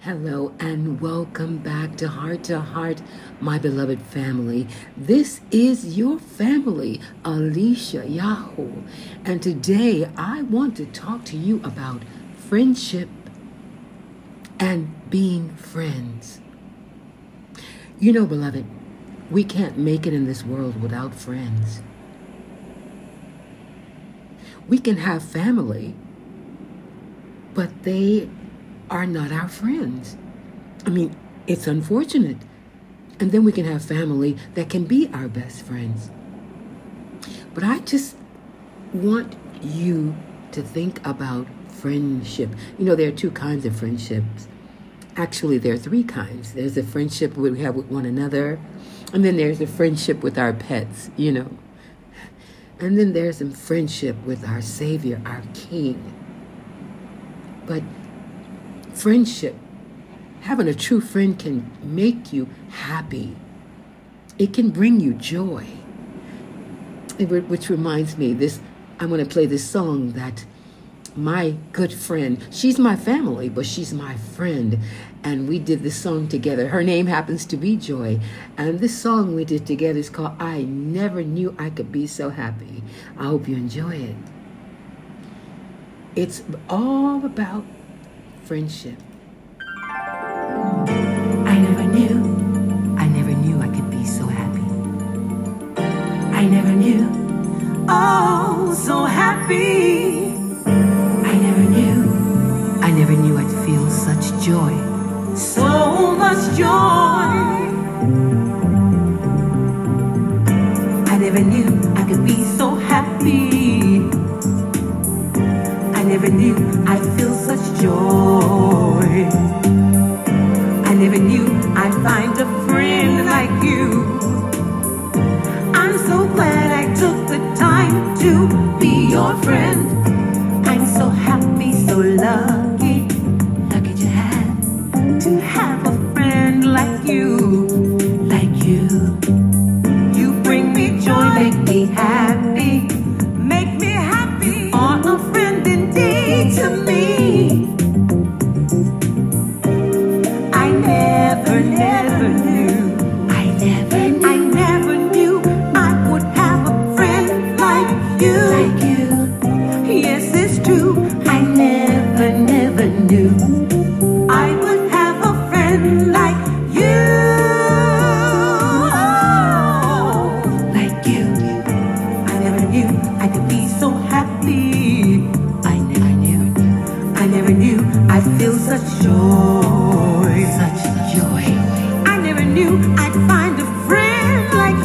Hello and welcome back to Heart to Heart, my beloved family. This is your family, Alicia Yahoo. And today I want to talk to you about friendship and being friends. You know, beloved, we can't make it in this world without friends. We can have family, but they are not our friends. I mean, it's unfortunate. And then we can have family that can be our best friends. But I just want you to think about friendship. You know, there are two kinds of friendships. Actually, there are three kinds. There's the friendship we have with one another, and then there's the friendship with our pets, you know. And then there's some friendship with our Savior, our King. But friendship, having a true friend can make you happy. It can bring you joy. Which reminds me, this I'm going to play this song that my good friend, she's my family, but she's my friend. And we did this song together. Her name happens to be Joy. And this song we did together is called I Never Knew I Could Be So Happy. I hope you enjoy it. It's all about friendship. I never knew, I never knew I could be so happy. I never knew, oh, so happy. I never knew, I never knew I'd feel such joy, so much joy. I never knew I could be so never knew I'd feel such joy. I never knew I'd find a friend like you. I'm so glad I took the time to be your friend. I'm so happy, so lucky,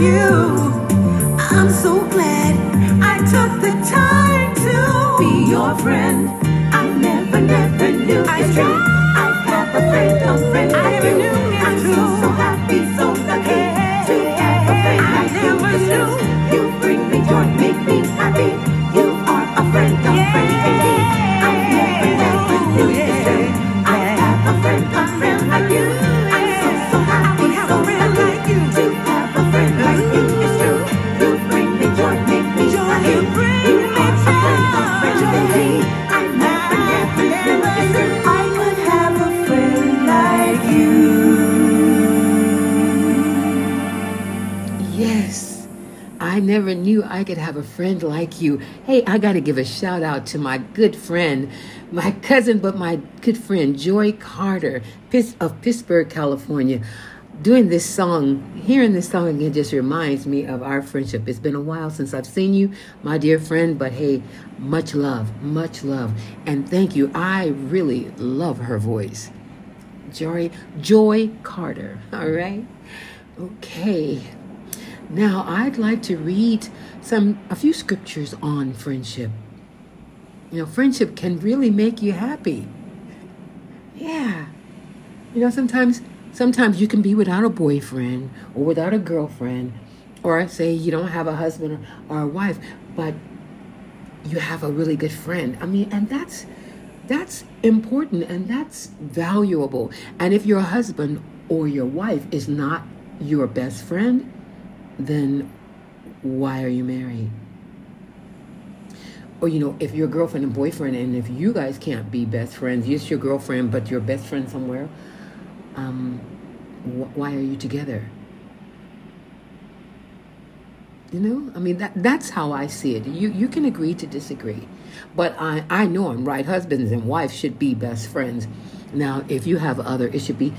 I'm so glad I took the time to be your friend. Never knew I could have a friend like you. Hey, I got to give a shout out to my good friend, my cousin, but my good friend, Joy Carter of Pittsburg, California. Doing this song, hearing this song again just reminds me of our friendship. It's been a while since I've seen you, my dear friend, but hey, much love, much love. And thank you. I really love her voice. Joy, Joy Carter, all right? Okay. Now, I'd like to read some a few scriptures on friendship. You know, friendship can really make you happy. Yeah. You know, sometimes sometimes you can be without a boyfriend or without a girlfriend or say you don't have a husband or a wife, but you have a really good friend. I mean, and that's that's important and that's valuable. And if your husband or your wife is not your best friend, then why are you married? or you know, if you're girlfriend and boyfriend, and if you guys can't be best friends, you're your girlfriend, but you're best friend somewhere. Um, wh- why are you together? You know, I mean that that's how I see it. You you can agree to disagree, but I I know I'm right. Husbands and wives should be best friends. Now, if you have other, it should be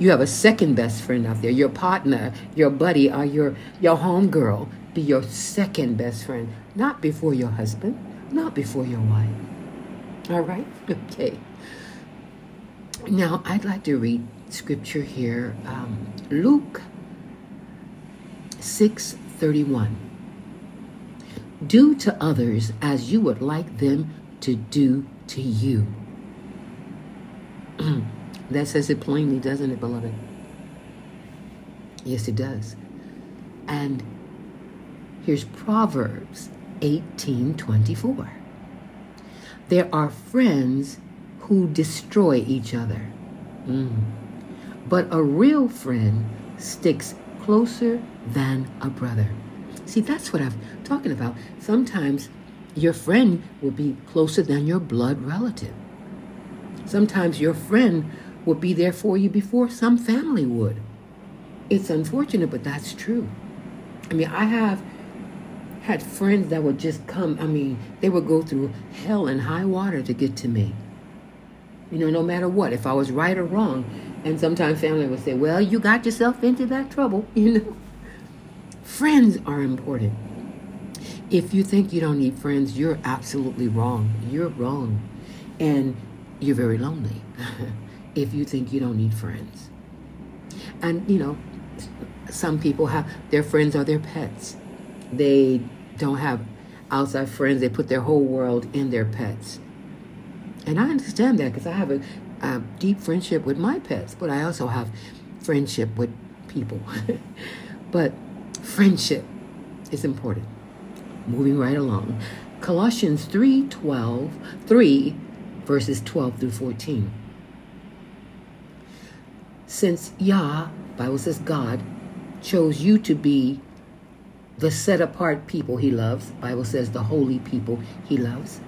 you have a second best friend out there. Your partner, your buddy, or your your home girl be your second best friend, not before your husband, not before your wife. All right, okay. Now I'd like to read scripture here, um, Luke six 31. Do to others as you would like them to do to you. that says it plainly, doesn't it, beloved? Yes, it does. And here's Proverbs 18:24. There are friends who destroy each other. Mm. But a real friend sticks closer than a brother. See, that's what I'm talking about. Sometimes your friend will be closer than your blood relative. Sometimes your friend will be there for you before some family would. It's unfortunate, but that's true. I mean, I have had friends that would just come, I mean, they would go through hell and high water to get to me. You know, no matter what, if I was right or wrong. And sometimes family would say, well, you got yourself into that trouble, you know. Friends are important. If you think you don't need friends, you're absolutely wrong. You're wrong. And you're very lonely if you think you don't need friends. And, you know, some people have their friends are their pets. They don't have outside friends, they put their whole world in their pets. And I understand that because I have a, a, deep friendship with my pets, but I also have friendship with people. but friendship is important. Moving right along. Colossians 3 12, 3 verses 12 through 14. Since Yah, Bible says God, chose you to be the set apart people he loves, Bible says the holy people he loves,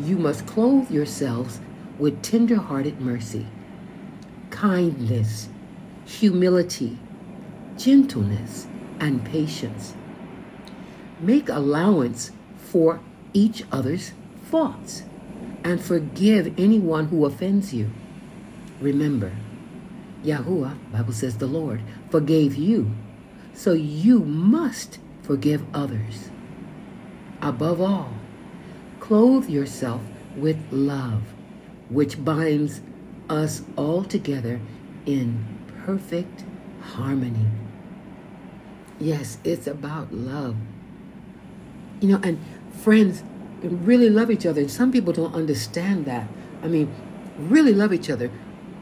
you must clothe yourselves with tender-hearted mercy, kindness, humility, gentleness, and patience. Make allowance for each other's faults and forgive anyone who offends you. Remember, Yahuwah, Bible says the Lord, forgave you, so you must forgive others. Above all, clothe yourself with love, which binds us all together in perfect harmony. Yes, it's about love. You know, and friends really love each other. And some people don't understand that. I mean, really love each other.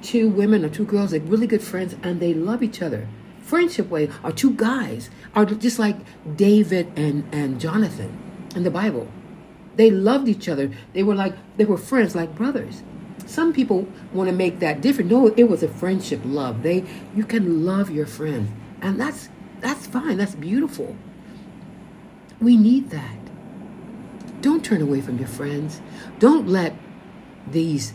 Two women or two girls are really good friends and they love each other. Friendship way are two guys are just like David and, and Jonathan in the Bible. They loved each other. They were like they were friends like brothers. Some people want to make that different. No, it was a friendship love. They you can love your friend. And that's that's fine. That's beautiful. We need that. Don't turn away from your friends. Don't let these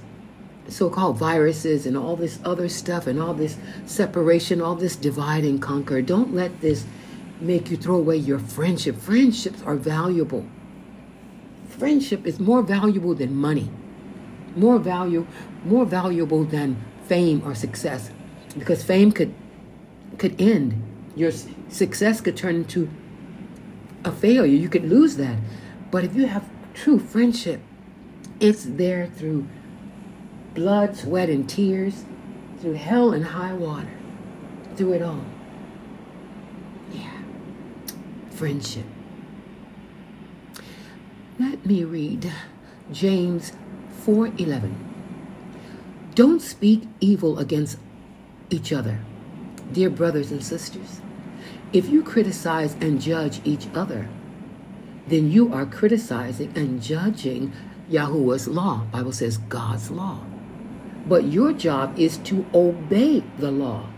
so called viruses and all this other stuff and all this separation, all this divide and conquer, don't let this make you throw away your friendship. Friendships are valuable. Friendship is more valuable than money, more value, more valuable than fame or success, because fame could could end. Your success could turn into a failure. You could lose that. But if you have true friendship, it's there through blood, sweat, and tears, through hell and high water, through it all. Yeah. Friendship. Let me read James 4:11. Don't speak evil against each other, dear brothers and sisters. If you criticize and judge each other, then you are criticizing and judging Yahuwah's law. Bible says God's law. But your job is to obey the law,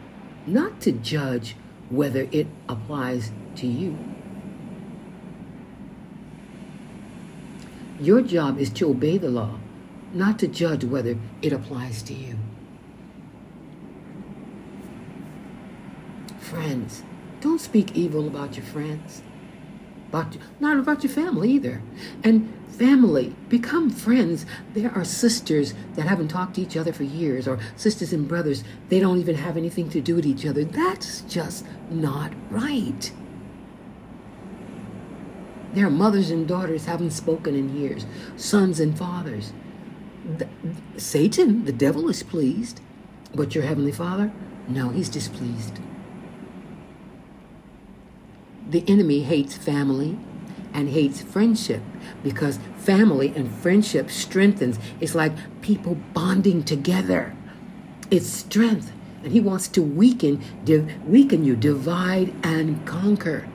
not to judge whether it applies to you. Your job is to obey the law, not to judge whether it applies to you. Friends, don't speak evil about your friends. About, not about your family either. And family, become friends. There are sisters that haven't talked to each other for years, or sisters and brothers, they don't even have anything to do with each other. That's just not right. There are mothers and daughters haven't spoken in years, sons and fathers. The, Satan, the devil, is pleased, but your heavenly Father, no, he's displeased. The enemy hates family and hates friendship because family and friendship strengthens. It's like people bonding together. It's strength, and he wants to weaken, weaken you, divide and conquer.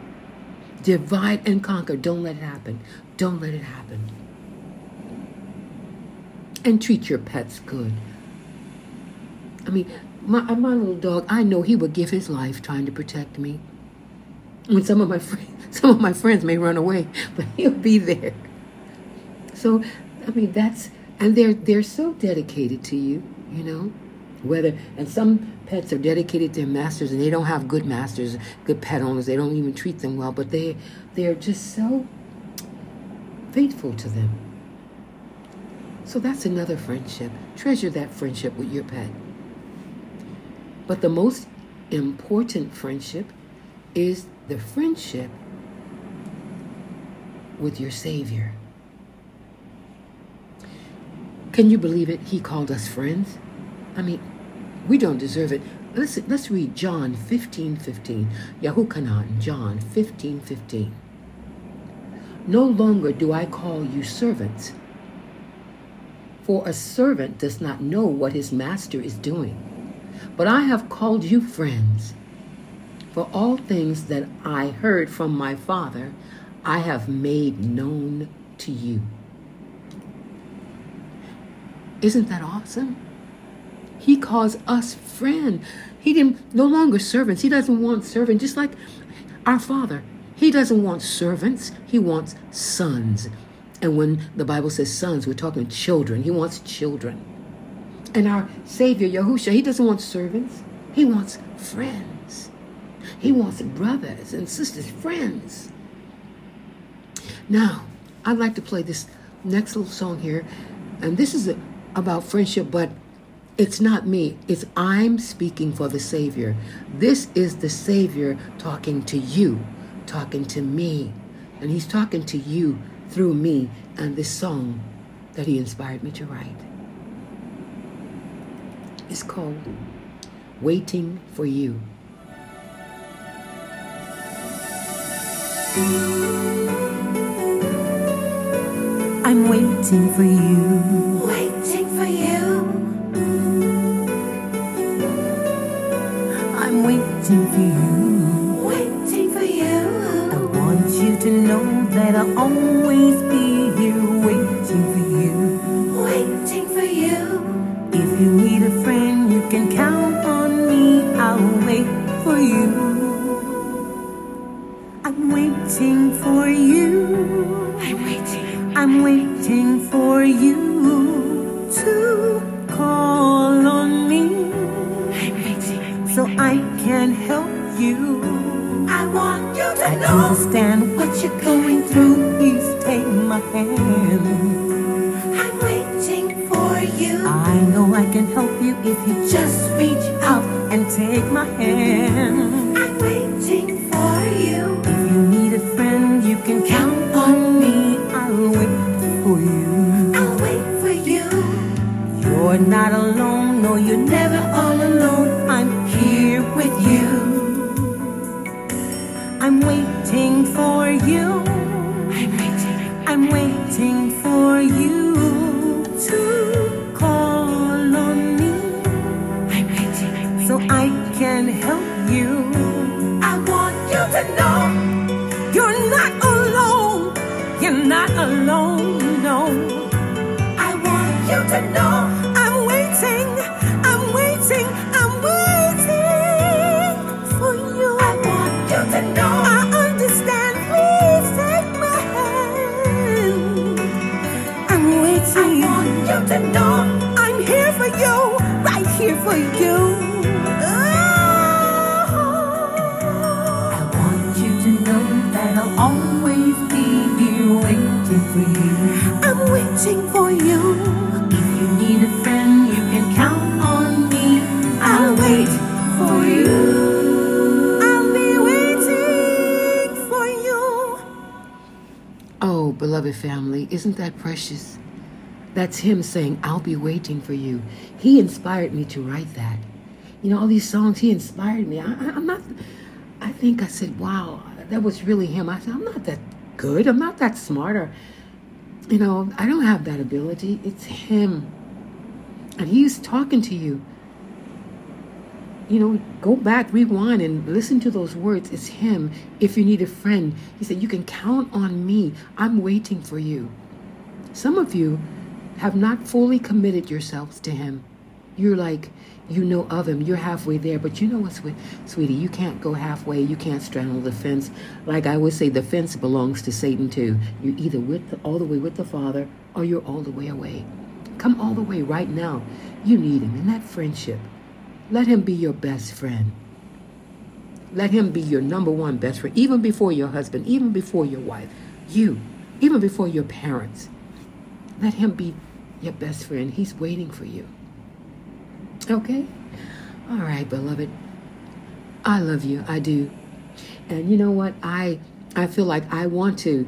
Divide and conquer. Don't let it happen. Don't let it happen. And treat your pets good. I mean, my, my little dog, I know he would give his life trying to protect me. When some of my friends, some of my friends may run away, but he'll be there. So, I mean, that's and they're they're so dedicated to you, you know. Whether and some pets are dedicated to their masters and they don't have good masters, good pet owners. They don't even treat them well, but they they're just so faithful to them. So that's another friendship. Treasure that friendship with your pet. But the most important friendship is the friendship with your Savior. Can you believe it? He called us friends. I mean, we don't deserve it. Let's, let's read John 15 15. Yahuchanan, John 15 15. No longer do I call you servants, for a servant does not know what his master is doing. But I have called you friends. For all things that I heard from my Father, I have made known to you. Isn't that awesome? He calls us friend. He didn't no longer servants. He doesn't want servants, just like our Father. He doesn't want servants. He wants sons. And when the Bible says sons, we're talking children. He wants children. And our Savior, Yahusha, he doesn't want servants. He wants friends. He wants brothers and sisters, friends. Now, I'd like to play this next little song here. And this is a, about friendship, but it's not me. It's I'm speaking for the Savior. This is the Savior talking to you, talking to me. And He's talking to you through me and this song that He inspired me to write. It's called Waiting for You. I'm waiting for you. Waiting for you. I'm waiting for you. Waiting for you. I want you to know that I'll always I'm waiting for you. I'm waiting. I'm waiting for you to call on me I'm waiting. so I can help you. I want you to I know understand what you're going through. Please take my hand. I'm waiting for you. I know I can help you if you just reach out out. and take my hand. I'm waiting can count on me. I'll wait for you. I'll wait for you. You're not alone, no, you're never all alone. I'm here with you. I'm waiting for you. Beloved family, isn't that precious? That's him saying, I'll be waiting for you. He inspired me to write that. You know, all these songs, he inspired me. I, I'm not, I think I said, wow, that was really him. I said, I'm not that good. I'm not that smart. Or, you know, I don't have that ability. It's him. And he's talking to you. You know, go back, rewind, and listen to those words. It's him. If you need a friend, he said, You can count on me. I'm waiting for you. Some of you have not fully committed yourselves to him. You're like, you know of him. You're halfway there, but you know what, sweet, sweetie? You can't go halfway. You can't straddle the fence. Like I would say, the fence belongs to Satan too. You're either with the, all the way with the Father, or you're all the way away. Come all the way right now. You need him in that friendship. Let him be your best friend. Let him be your number one best friend, even before your husband, even before your wife, you, even before your parents. Let him be your best friend. He's waiting for you. Okay? All right, beloved. I love you. I do. And you know what? I I feel like I want to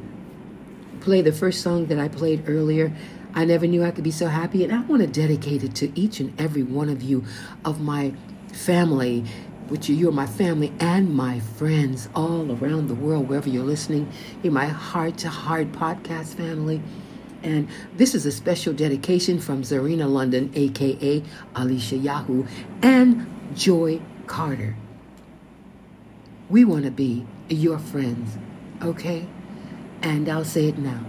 play the first song that I played earlier. I never knew I could be so happy and I want to dedicate it to each and every one of you of my family which you're my family and my friends all around the world wherever you're listening. You're my heart to heart podcast family. And this is a special dedication from Zarina London, aka Alicia Yahoo, and Joy Carter. We want to be your friends, okay? And I'll say it now.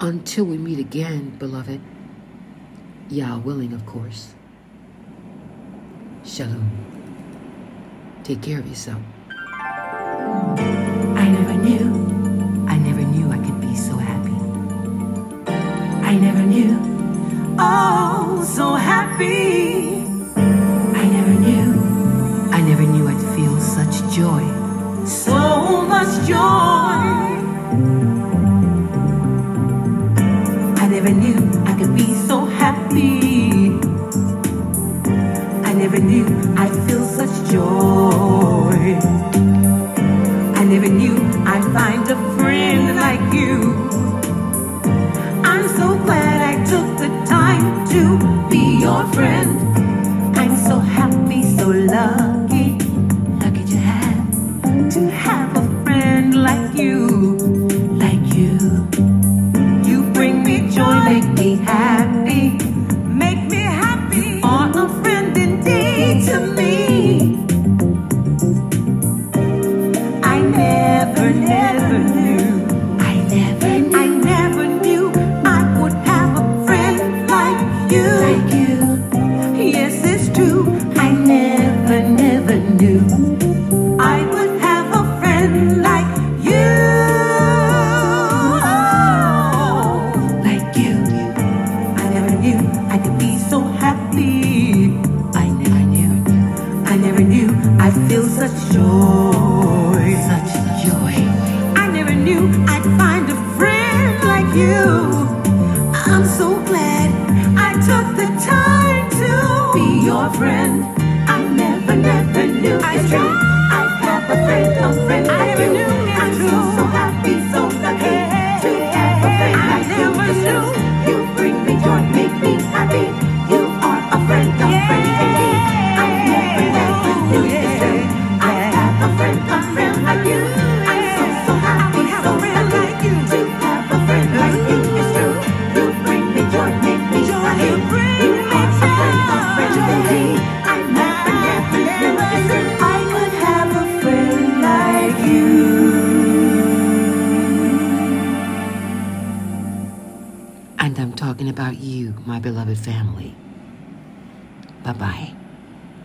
Until we meet again, beloved, Yah willing, of course. Shalom. Take care of yourself. Joy. I never knew I'd find a friend like you. I'm so glad I took the time to be your friend. Never